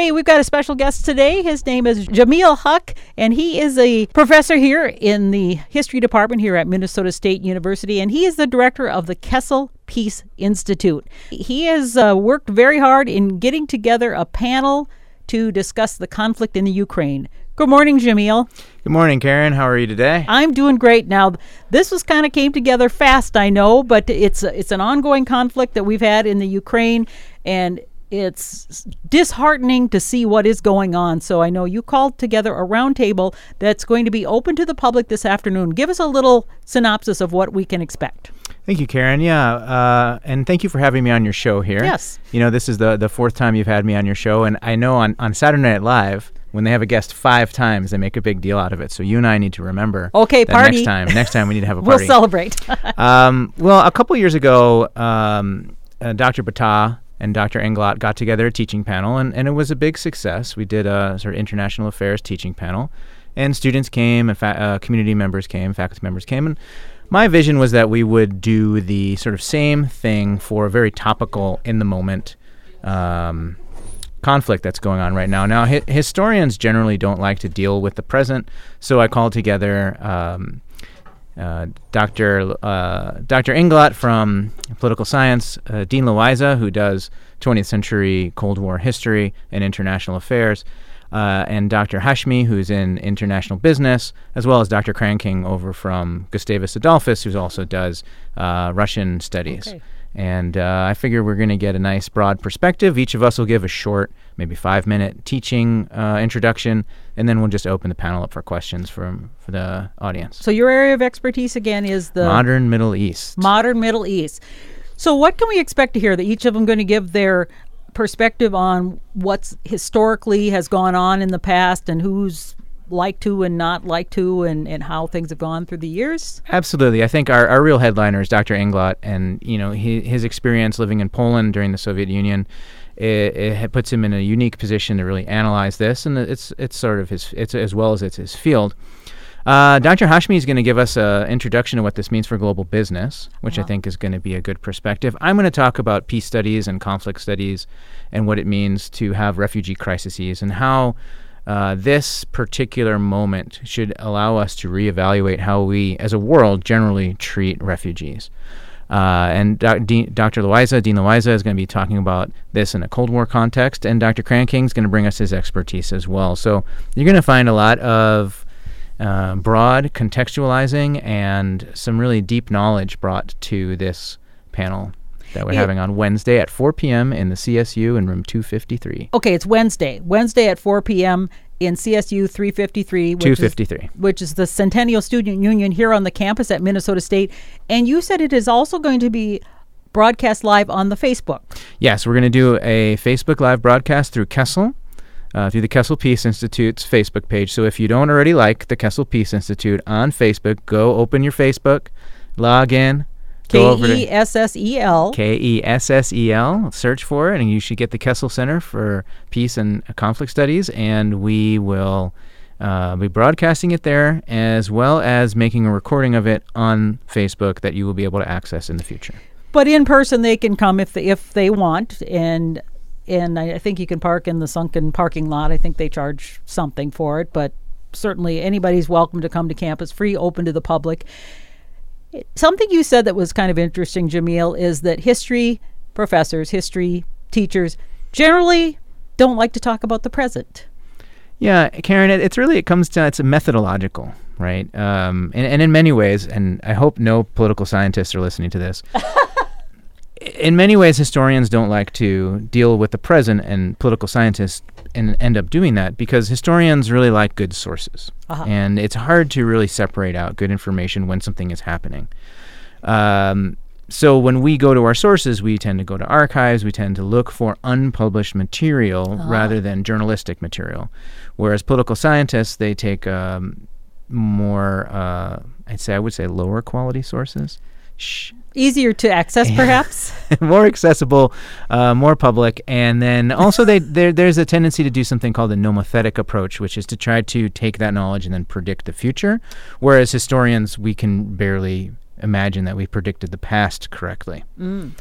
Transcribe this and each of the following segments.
Hey, we've got a special guest today. His name is Jameel Haque, and he is a professor here in the history department here at Minnesota State University, and he is the director of the Kessel Peace Institute. He has uh, worked very hard in getting together a panel to discuss the conflict in the Ukraine. Good morning, Jamil. Good morning, Karen. How are you today? I'm doing great. Now, this was kind of came together fast, I know, but it's it's an ongoing conflict that we've had in the Ukraine, and it's disheartening to see what is going on. So I know you called together a roundtable that's going to be open to the public this afternoon. Give us a little synopsis of what we can expect. Thank you, Karen. Yeah, uh, and thank you for having me on your show here. Yes. You know, this is the the fourth time you've had me on your show, and I know on on Saturday Night Live when they have a guest five times, they make a big deal out of it. So you and I need to remember. Okay, party. Next time, next time we need to have a party. we'll celebrate. um, well, a couple years ago, um, uh, Dr. Battah and Dr. Englot got together a teaching panel, and, and it was a big success. We did a sort of international affairs teaching panel, and students came, and fa- uh, community members came, faculty members came, and my vision was that we would do the sort of same thing for a very topical, in the moment um, conflict that's going on right now. Now, hi- historians generally don't like to deal with the present, so I called together. Um, uh, Dr. Uh, Dr. Englot from political science, uh, Dean Loayza, who does 20th century Cold War history and international affairs, uh, and Dr. Hashmi, who's in international business, as well as Dr. Cranking over from Gustavus Adolphus, who also does uh, Russian studies. Okay. And uh, I figure we're going to get a nice broad perspective. Each of us will give a short, maybe five minute teaching uh, introduction, and then we'll just open the panel up for questions from for the audience. so your area of expertise again is the Modern Middle East. modern Middle East. So, what can we expect to hear? That each of them going to give their perspective on what's historically has gone on in the past and who's like to and not like to, and, and how things have gone through the years. Absolutely. I think our, our real headliner is Dr. Englot, and you know he, his experience living in Poland during the Soviet Union, it, it puts him in a unique position to really analyze this, and it's it's sort of his it's as well as it's his field. Uh, Dr. Hashmi is going to give us an introduction to what this means for global business, which I think is going to be a good perspective. I'm going to talk about peace studies and conflict studies and what it means to have refugee crises and how uh, this particular moment should allow us to reevaluate how we, as a world, generally treat refugees. Uh, and doc- Dr. Loayza, Dean Loayza, is going to be talking about this in a Cold War context, and Dr. Cranking is going to bring us his expertise as well. So you're going to find a lot of uh, broad contextualizing and some really deep knowledge brought to this panel that we're Yeah. having on Wednesday at 4 p.m. in the CSU in room 253. Okay, it's Wednesday. Wednesday at 4 p.m. in CSU 353, which, is, 253. which is the Centennial Student Union here on the campus at Minnesota State. And you said it is also going to be broadcast live on the Facebook. Yes, we're going to do a Facebook Live broadcast through Kessel, uh, through the Kessel Peace Institute's Facebook page. So if you don't already like the Kessel Peace Institute on Facebook, go open your Facebook, log in, K E S S E L. K E S S E L, search for it, and you should get the Kessel Center for Peace and Conflict Studies, and we will. Uh, be broadcasting it there as well as making a recording of it on Facebook that you will be able to access in the future. But in person, they can come if they, if they want, and and I I think you can park in the sunken parking lot. I think they charge something for it, but certainly anybody's welcome to come to campus, free, open to the public. Something you said that was kind of interesting, Jameel, is that history professors, history teachers, generally don't like to talk about the present. Yeah, Karen, it, it's really it comes down it's a methodological, right? Um, and, and in many ways, and I hope no political scientists are listening to this. in many ways, historians don't like to deal with the present, and political scientists and end up doing that because historians really like good sources, Uh-huh. and it's hard to really separate out good information when something is happening. Um, so when we go to our sources, we tend to go to archives. We tend to look for unpublished material rather than journalistic material. Whereas political scientists, they take um, more, uh, I'd say, I would say, lower quality sources. Shh. Easier to access, perhaps. more accessible, uh, more public, and then also they there there's a tendency to do something called the nomothetic approach, which is to try to take that knowledge and then predict the future. Whereas historians, we can barely imagine that we predicted the past correctly. Mm.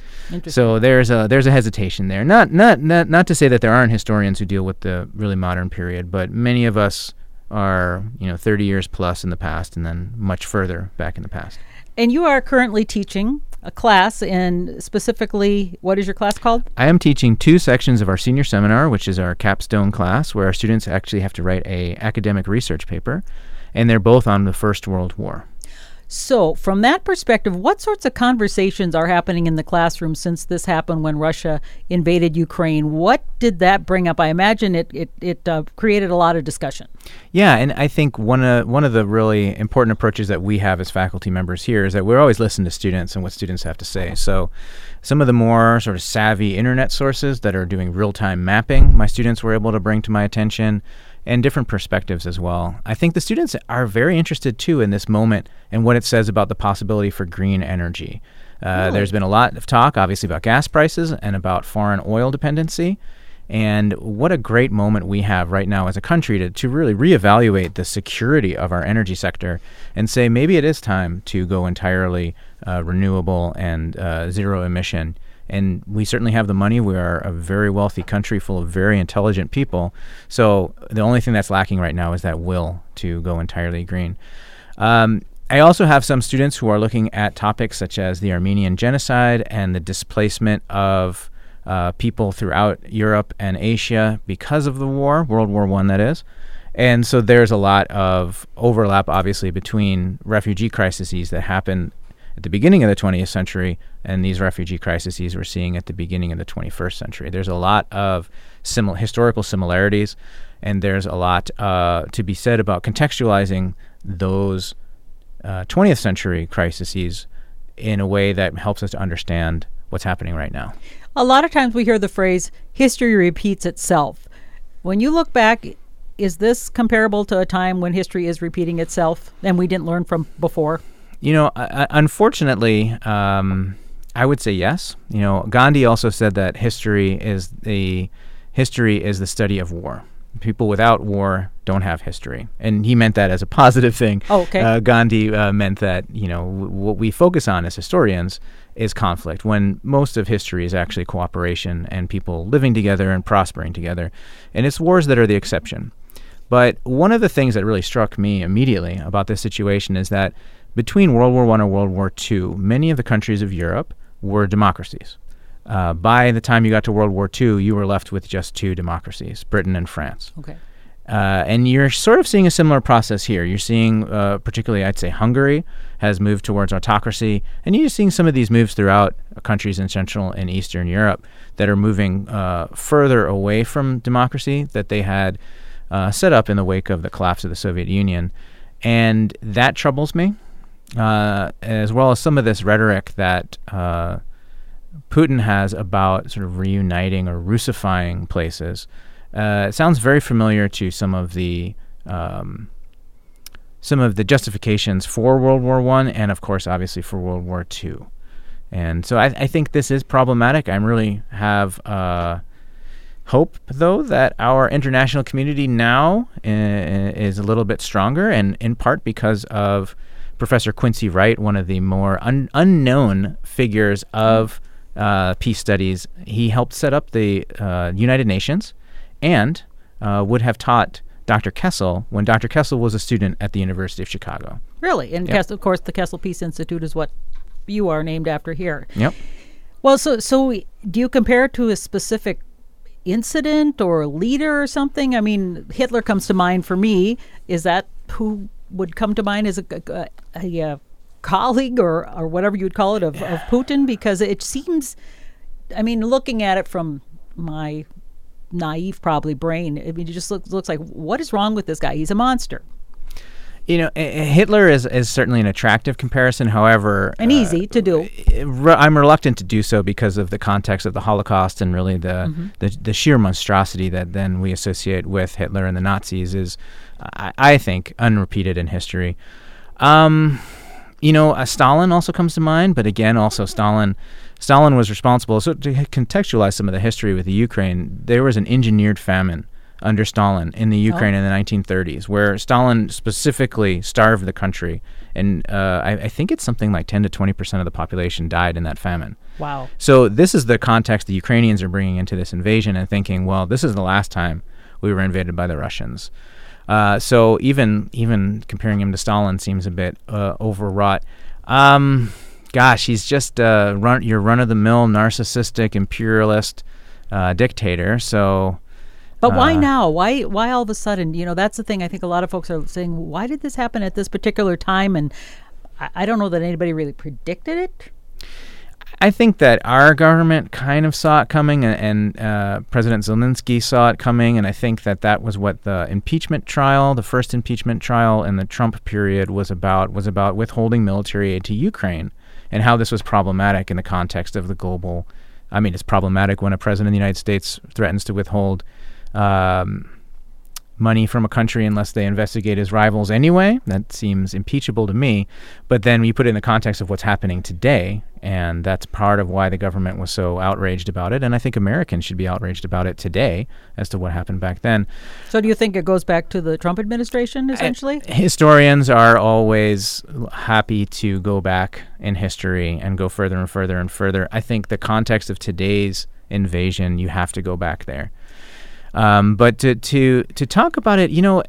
So there's a there's a hesitation there. Not not not not to say that there aren't historians who deal with the really modern period, but many of us are you know 30 years plus in the past, and then much further back in the past. And you are currently teaching a class, and specifically, what is your class called? I am teaching two sections of our senior seminar, which is our capstone class, where our students actually have to write a academic research paper, and they're both on the First World War. So, from that perspective, what sorts of conversations are happening in the classroom since this happened when Russia invaded Ukraine? What did that bring up? I imagine it it, it uh, created a lot of discussion. Yeah, and I think one of one of the really important approaches that we have as faculty members here is that we're always listen to students and what students have to say. So, some of the more sort of savvy internet sources that are doing real time mapping, my students were able to bring to my attention, and different perspectives as well. I think the students are very interested too in this moment and what it says about the possibility for green energy. Uh, There's been a lot of talk, obviously, about gas prices and about foreign oil dependency. And what a great moment we have right now as a country to, to really reevaluate the security of our energy sector and say maybe it is time to go entirely uh, renewable and uh, zero emission. And we certainly have the money. We are a very wealthy country full of very intelligent people. So the only thing that's lacking right now is that will to go entirely green. Um, I also have some students who are looking at topics such as the Armenian genocide and the displacement of uh, people throughout Europe and Asia because of the war, World War One, that is. And so there's a lot of overlap, obviously, between refugee crises that happened at the beginning of the 20th century and these refugee crises we're seeing at the beginning of the 21st century. There's a lot of simil- historical similarities, and there's a lot uh, to be said about contextualizing those uh, 20th century crises in a way that helps us to understand what's happening right now. A lot of times we hear the phrase "history repeats itself." When you look back, is this comparable to a time when history is repeating itself and we didn't learn from before? You know, uh, unfortunately, um, I would say yes. You know, Gandhi also said that history is the history is the study of war. People without war don't have history, and he meant that as a positive thing. Oh, okay. Uh, Gandhi uh, meant that you know w- what we focus on as historians is conflict, when most of history is actually cooperation and people living together and prospering together, and it's wars that are the exception. But one of the things that really struck me immediately about this situation is that between World War One and World War Two, many of the countries of Europe were democracies. Uh, by the time you got to World War II, you were left with just two democracies, Britain and France. Okay. Uh, and you're sort of seeing a similar process here. You're seeing, uh, particularly, I'd say, Hungary has moved towards autocracy, and you're seeing some of these moves throughout countries in Central and Eastern Europe that are moving uh, further away from democracy that they had uh, set up in the wake of the collapse of the Soviet Union, and that troubles me, uh, as well as some of this rhetoric that Putin has about sort of reuniting or Russifying places. Uh, it sounds very familiar to some of the um, some of the justifications for World War One, and of course, obviously for World War Two. And so I, I think this is problematic. I really have uh, hope, though, that our international community now uh, is a little bit stronger, and in part because of Professor Quincy Wright, one of the more un- unknown figures of uh, peace studies. He helped set up the uh, United Nations and uh, would have taught Dr. Kessel when Dr. Kessel was a student at the University of Chicago. Really? And Yep. Kessel, of course, the Kessel Peace Institute is what you are named after here. Yep. Well, so so do you compare it to a specific incident or leader or something? I mean, Hitler comes to mind for me. Is that who would come to mind as a, a, a, a colleague or or whatever you would call it of, of Putin? Because it seems, I mean, looking at it from my naive probably brain, I mean, it just looks looks like what is wrong with this guy? He's a monster You know, Hitler is, is certainly an attractive comparison. However, and uh, easy to do. I'm reluctant to do so because of the context of the Holocaust and really the, the the sheer monstrosity that then we associate with Hitler and the Nazis is, I, I think, unrepeated in history. Um, you know, uh, Stalin also comes to mind, but again, also Stalin. Stalin was responsible. So to contextualize some of the history with the Ukraine, there was an engineered famine under Stalin in the Ukraine in the 1930s, where Stalin specifically starved the country, and uh, I, I think it's something like 10 to 20 percent of the population died in that famine. Wow. So this is the context the Ukrainians are bringing into this invasion and thinking, well, this is the last time we were invaded by the Russians. Uh, so even even comparing him to Stalin seems a bit uh, overwrought. Um, gosh, he's just uh, run your run of the mill narcissistic imperialist uh, dictator. So. But why Uh, now? Why why all of a sudden? You know, that's the thing. I think a lot of folks are saying, why did this happen at this particular time? And I, I don't know that anybody really predicted it. I think that our government kind of saw it coming, and, uh, President Zelensky saw it coming, and I think that that was what the impeachment trial, the first impeachment trial in the Trump period, was about. Was about withholding military aid to Ukraine, and how this was problematic in the context of the global. I mean, it's problematic when a president of the United States threatens to withhold. Um, money from a country unless they investigate his rivals anyway. That seems impeachable to me. But then you put it in the context of what's happening today, and that's part of why the government was so outraged about it. And I think Americans should be outraged about it today as to what happened back then. So do you think it goes back to the Trump administration eh, essentially? Historians are always happy to go back in history and go further and further and further. I think the context of today's invasion, you have to go back there. Um, but to, to to talk about it, you know,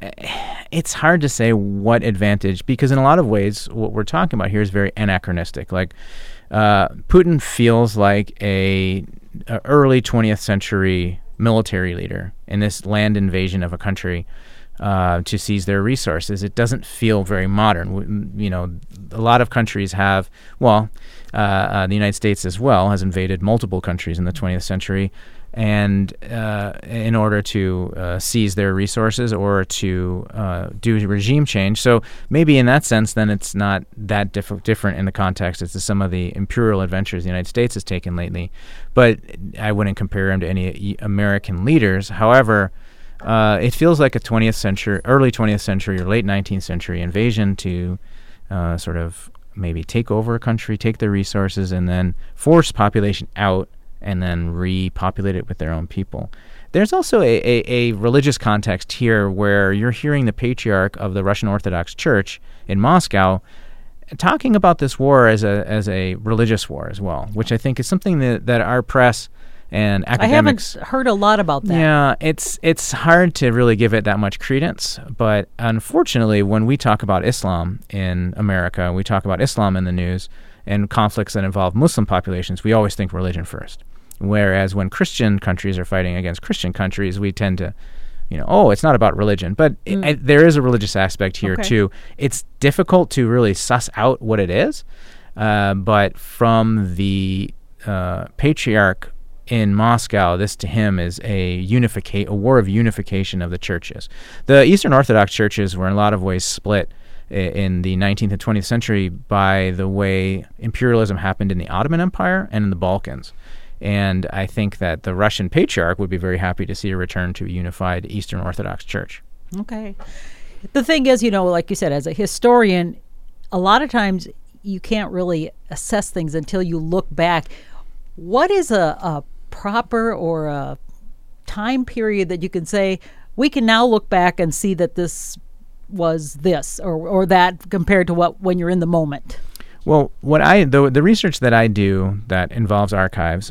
it's hard to say what advantage because in a lot of ways, what we're talking about here is very anachronistic. Like uh, Putin feels like a, a early 20th century military leader in this land invasion of a country uh, to seize their resources. It doesn't feel very modern. You know, a lot of countries have, well, uh, uh, the United States as well has invaded multiple countries in the 20th century, and uh, in order to uh, seize their resources or to uh, do regime change. So maybe in that sense, then it's not that diff- different in the context as to some of the imperial adventures the United States has taken lately. But I wouldn't compare him to any American leaders. However, uh, it feels like a 20th century, early 20th century or late 19th century invasion to uh, sort of maybe take over a country, take their resources, and then force population out and then repopulate it with their own people. There's also a, a, a religious context here where you're hearing the patriarch of the Russian Orthodox Church in Moscow talking about this war as a as a religious war as well, which I think is something that, that our press and I haven't heard a lot about that. yeah, it's it's hard to really give it that much credence, but unfortunately, when we talk about Islam in America, we talk about Islam in the news and conflicts that involve Muslim populations, we always think religion first. Whereas when Christian countries are fighting against Christian countries, we tend to, you know, oh, it's not about religion, but it, it, there is a religious aspect here Okay. too. It's difficult to really suss out what it is, uh, but from the uh, patriarch in Moscow, this to him is a unifica- a war of unification of the churches. The Eastern Orthodox churches were in a lot of ways split in the 19th and 20th century by the way imperialism happened in the Ottoman Empire and in the Balkans. And I think that the Russian patriarch would be very happy to see a return to a unified Eastern Orthodox church. Okay. The thing is, you know, like you said, as a historian, a lot of times you can't really assess things until you look back. What is a, a proper or a time period that you can say we can now look back and see that this was this or, or that compared to what when you're in the moment? Well, what I the the research that I do that involves archives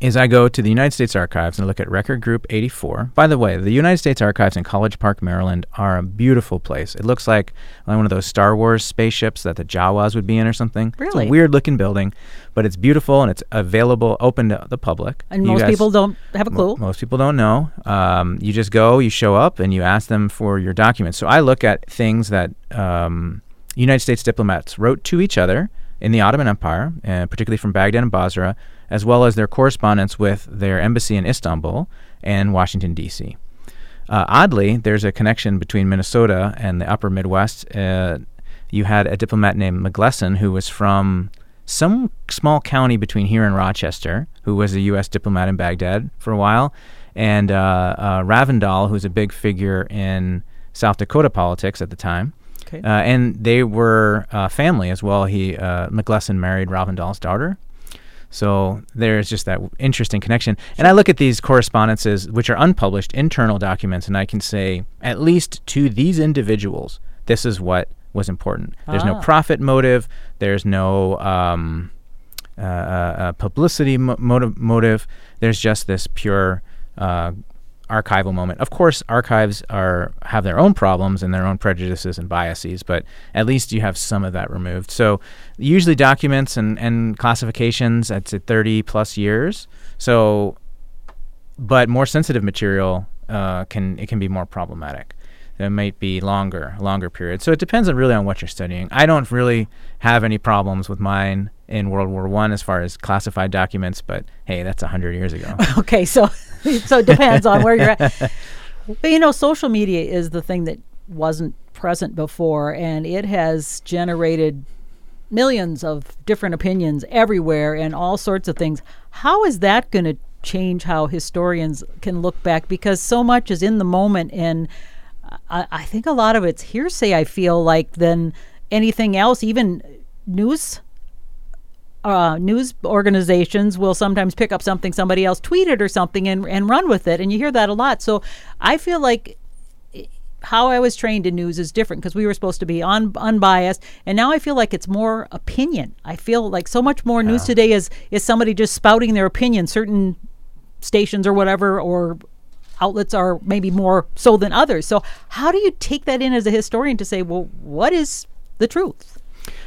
is I go to the United States Archives and look at Record Group 84. By the way, the United States Archives in College Park, Maryland are a beautiful place. It looks like one of those Star Wars spaceships that the Jawas would be in or something. It's Really? a weird looking building, but it's beautiful and it's available, open to the public. And You most guys- people don't have a clue. most people don't know. Um, you just go, you show up, and you ask them for your documents. So I look at things that um, United States diplomats wrote to each other in the Ottoman Empire, and particularly from Baghdad and Basra, as well as their correspondence with their embassy in Istanbul and Washington, D.C. Uh, oddly, there's a connection between Minnesota and the upper Midwest. Uh, you had a diplomat named McGlesson who was from some small county between here and Rochester, who was a U.S. diplomat in Baghdad for a while, and uh, uh, Ravindal, who's a big figure in South Dakota politics at the time. Okay. Uh, and they were uh, family as well. He uh, McGlesson married Ravindal's daughter. So there's just that interesting connection. And I look at these correspondences, which are unpublished internal documents, and I can say, at least to these individuals, this is what was important. There's no Ah. profit motive. There's no um, uh, uh, uh, publicity mo- motive, motive. There's just this pure uh, archival moment. Of course, archives are have their own problems and their own prejudices and biases, but at least you have some of that removed. So usually documents and, and classifications at 30 plus years. So, but more sensitive material uh, can it can be more problematic. It might be longer, longer period. So it depends on really on what you're studying. I don't really have any problems with mine in World War One as far as classified documents, but hey, that's hundred years ago. okay, so so it depends on where you're at. But you know, social media is the thing that wasn't present before, and it has generated millions of different opinions everywhere and all sorts of things. How is that going to change how historians can look back? Because so much is in the moment, and I, I think a lot of it's hearsay. I feel like than anything else, even news uh, news organizations will sometimes pick up something somebody else tweeted or something and, and run with it. And you hear that a lot. So I feel like how I was trained in news is different because we were supposed to be un, unbiased. And now I feel like it's more opinion. I feel like so much more news today is, is somebody just spouting their opinion. Certain stations or whatever, or outlets are maybe more so than others. So how do you take that in as a historian to say, well, what is the truth?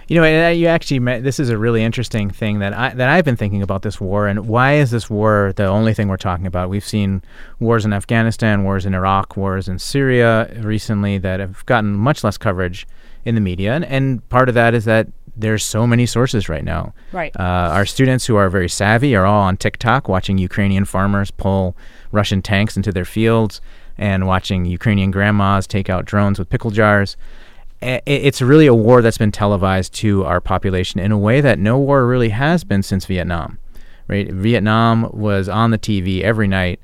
You know, and, you actually met, this is a really interesting thing that I that I've been thinking about this war and why is this war the only thing we're talking about? We've seen wars in Afghanistan, wars in Iraq, wars in Syria recently that have gotten much less coverage in the media, and, and part of that is that there's so many sources right now. Right. Uh, our students who are very savvy are all on TikTok watching Ukrainian farmers pull Russian tanks into their fields and watching Ukrainian grandmas take out drones with pickle jars it's really a war that's been televised to our population in a way that no war really has been since Vietnam. Right? Vietnam was on the TV every night,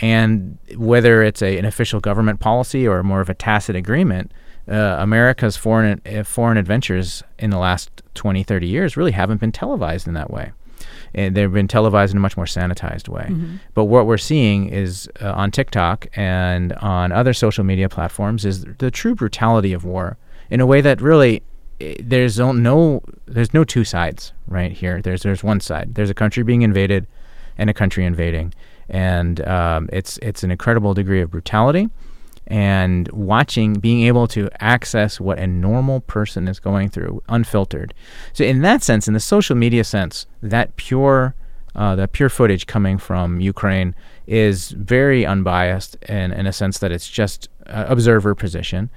and whether it's a, an official government policy or more of a tacit agreement, uh, America's foreign uh, foreign adventures in the last 20, 30 years really haven't been televised in that way. And they've been televised in a much more sanitized way. But what we're seeing is uh, on TikTok and on other social media platforms is the true brutality of war in a way that really eh, there's no- there's no two sides right here. There's there's one side. There's a country being invaded and a country invading, and um, it's it's an incredible degree of brutality. And watching, being able to access what a normal person is going through, unfiltered. So, in that sense, in the social media sense, that pure uh, the pure footage coming from Ukraine is very unbiased in, in a sense that it's just uh, observer position,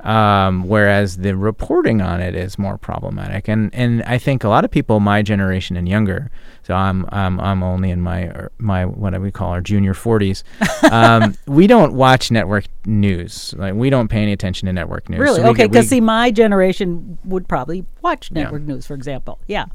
um, whereas the reporting on it is more problematic. And and I think a lot of people my generation and younger, so I'm I'm I'm only in my er, my what do we call our junior 40s. Um, we don't watch network news. Like we don't pay any attention to network news. Really? So okay, because see, my generation would probably watch network news, for example. Yeah.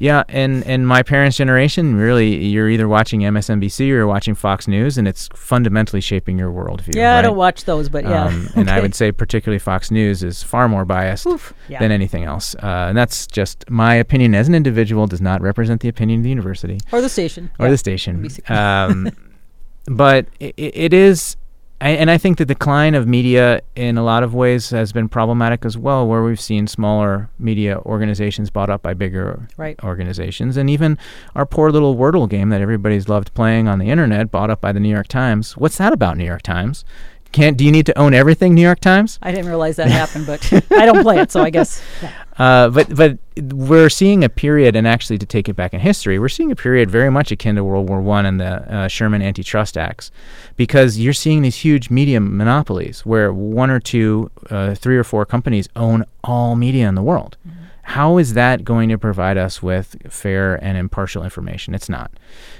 Yeah, and and my parents' generation, really, you're either watching MSNBC or you're watching Fox News, and it's fundamentally shaping your worldview. Yeah, I don't watch those, but yeah. Um, and I would say, particularly Fox News, is far more biased Oof, yeah. than anything else. Uh, and that's just my opinion as an individual, does not represent the opinion of the university or the station. or yeah. the station. Um, but it, it is, I, and I think the decline of media in a lot of ways has been problematic as well, where we've seen smaller media organizations bought up by bigger Right. organizations, and even our poor little Wordle game that everybody's loved playing on the internet, bought up by the New York Times. What's that about, New York Times? Can't do you need to own everything, New York Times? I didn't realize that happened, but I don't play it, so I guess. yeah. Uh, but but we're seeing a period, and actually to take it back in history, we're seeing a period very much akin to World War One and the uh, Sherman Antitrust Acts, because you're seeing these huge media monopolies where one or two, uh, three or four companies own all media in the world. How is that going to provide us with fair and impartial information? It's not.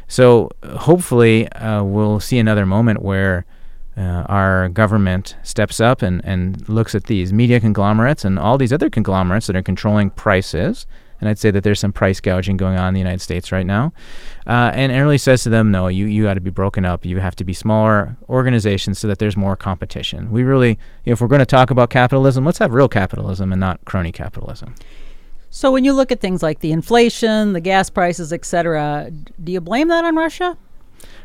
So hopefully, uh, we'll see another moment where uh, our government steps up and, and looks at these media conglomerates and all these other conglomerates that are controlling prices. And I'd say that there's some price gouging going on in the United States right now. Uh, and it really says to them, no, you, you got to be broken up. You have to be smaller organizations so that there's more competition. We really, if we're going to talk about capitalism, let's have real capitalism and not crony capitalism. So when you look at things like the inflation, the gas prices, et cetera, do you blame that on Russia?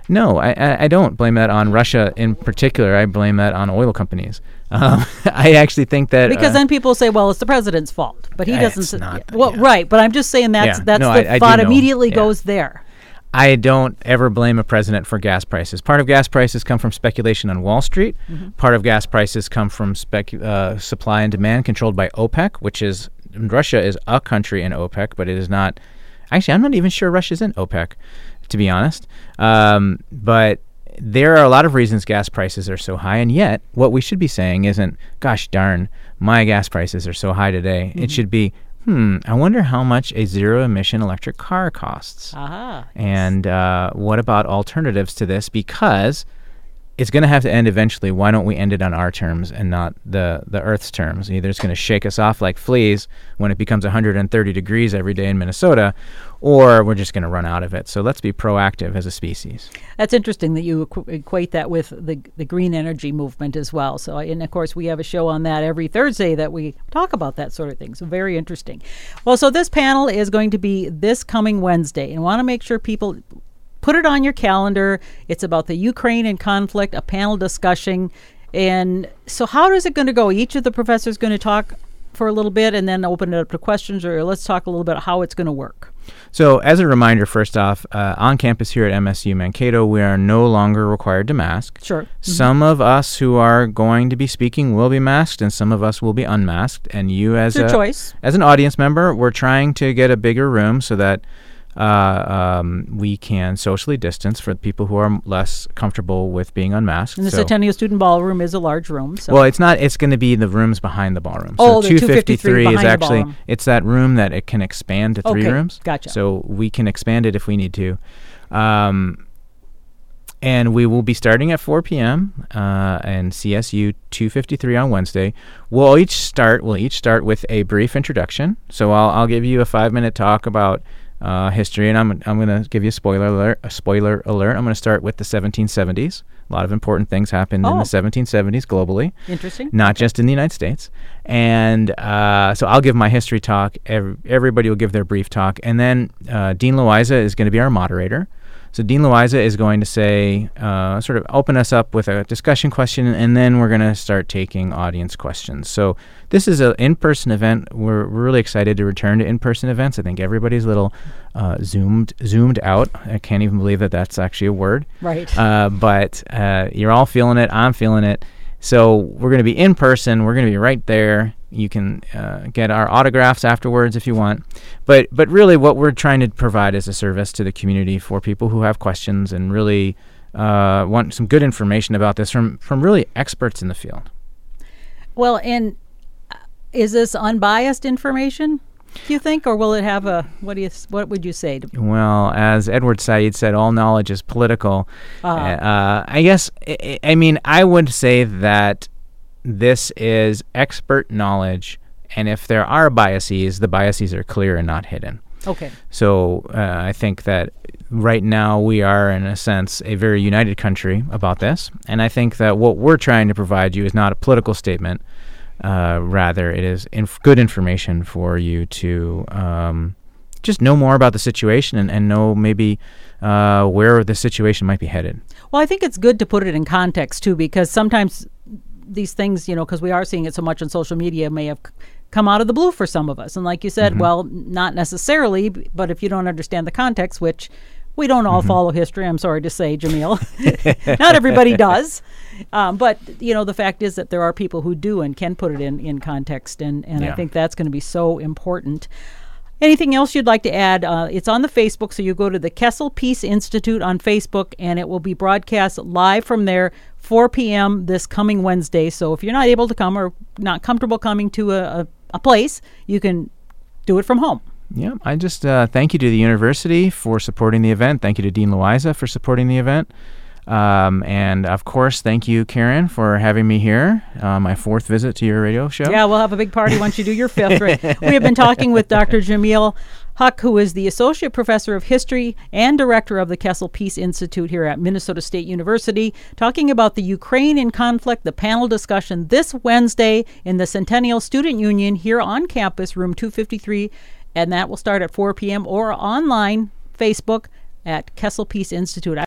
No, I, I, I don't blame that on Russia in particular. I blame that on oil companies. Um, I actually think that Because uh, then people say, well, it's the president's fault, but he doesn't. not, yeah. Well, yeah. right, but I'm just saying that's Yeah. that's No, the I- I thought know. immediately goes there. I don't ever blame a president for gas prices. Part of gas prices come from speculation on Wall Street. Mm-hmm. Part of gas prices come from spec- uh, supply and demand controlled by OPEC, which is Russia is a country in OPEC, but it is not. Actually, I'm not even sure Russia's in OPEC, to be honest. Um, but there are a lot of reasons gas prices are so high, and yet what we should be saying isn't, "Gosh darn, my gas prices are so high today." It should be, "Hmm, I wonder how much a zero-emission electric car costs." Aha. And uh, what about alternatives to this? Because it's going to have to end eventually. Why don't we end it on our terms and not the, the Earth's terms? Either it's going to shake us off like fleas when it becomes 130 degrees every day in Minnesota, or we're just going to run out of it. So let's be proactive as a species. That's interesting that you equ- equate that with the the green energy movement as well. So, and of course, we have a show on that every Thursday that we talk about that sort of thing. So, very interesting. Well, so this panel is going to be this coming Wednesday, and want to make sure people put it on your calendar. It's about the Ukraine and conflict, a panel discussion. And so, how is it going to go? Each of the professors going to talk for a little bit, and then open it up to questions, or let's talk a little bit how it's going to work. So, as a reminder, first off, uh, on campus here at MSU Mankato, we are no longer required to mask. Sure. Some of us who are going to be speaking will be masked, and some of us will be unmasked. And you, as It's a choice. as an audience member, we're trying to get a bigger room so that uh, um, we can socially distance for people who are less comfortable with being unmasked. And the So- Centennial Student Ballroom is a large room. So. well, it's not. It's going to be the rooms behind the ballroom. Oh, so the 253 is actually it's that room that it can expand to three Okay, rooms. gotcha. So we can expand it if we need to. Um, and we will be starting at 4 p.m. Uh, and CSU 253 on Wednesday. We'll each start. We'll each start with a brief introduction. So I'll I'll give you a five minute talk about uh, history, and I'm I'm going to give you a spoiler alert. A spoiler alert. I'm going to start with the 1770s. A lot of important things happened in Oh. the 1770s globally Interesting. not just in the United States. And uh, so I'll give my history talk. Every, everybody will give their brief talk, and then uh, Dean Loayza is going to be our moderator. So Dean Loayza is going to say, uh, sort of open us up with a discussion question, and then we're going to start taking audience questions. So this is an in-person event. We're, we're really excited to return to in-person events. I think everybody's a little uh, zoomed zoomed out. I can't even believe that that's actually a word. Right. Uh, but uh, you're all feeling it. I'm feeling it. So we're going to be in person. We're going to be right there. You can uh, get our autographs afterwards if you want. But but really, what we're trying to provide is a service to the community for people who have questions and really uh, want some good information about this from from really experts in the field. Well, and uh, is this unbiased information? Do you think, or will it have a what do you what would you say? To, Well, as Edward Said said, all knowledge is political. Uh-huh. Uh, I guess, I, I mean, I would say that this is expert knowledge, and if there are biases, the biases are clear and not hidden. okay. So uh, I think that right now we are, in a sense, a very united country about this. And I think that what we're trying to provide you is not a political statement. Uh, rather, it is inf- good information for you to um, just know more about the situation and, and know maybe uh, where the situation might be headed. Well, I think it's good to put it in context too, because sometimes these things, you know, because we are seeing it so much on social media, may have come out of the blue for some of us. And like you said, well, not necessarily, but if you don't understand the context, which we don't all follow history, I'm sorry to say, Jameel. not everybody does. Um, but, you know, the fact is that there are people who do and can put it in, in context. And, and I think that's going to be so important. Anything else you'd like to add? Uh, it's on the Facebook, so you go to the Kessel Peace Institute on Facebook, and it will be broadcast live from there, 4 p.m. this coming Wednesday. So if you're not able to come or not comfortable coming to a, a, a place, you can do it from home. Yeah, I just uh, thank you to the university for supporting the event. Thank you to Dean Loayza for supporting the event. Um, and of course, thank you, Karen, for having me here. Uh, my fourth visit to your radio show. Yeah, we'll have a big party once you do your fifth. Right? we have been talking with Dr. Jameel Haque, who is the Associate Professor of History and Director of the Kessel Peace Institute here at Minnesota State University, talking about the Ukraine in conflict, the panel discussion this Wednesday in the Centennial Student Union here on campus, room 253, and that will start at 4 p.m. or online, Facebook at Kessel Peace Institute.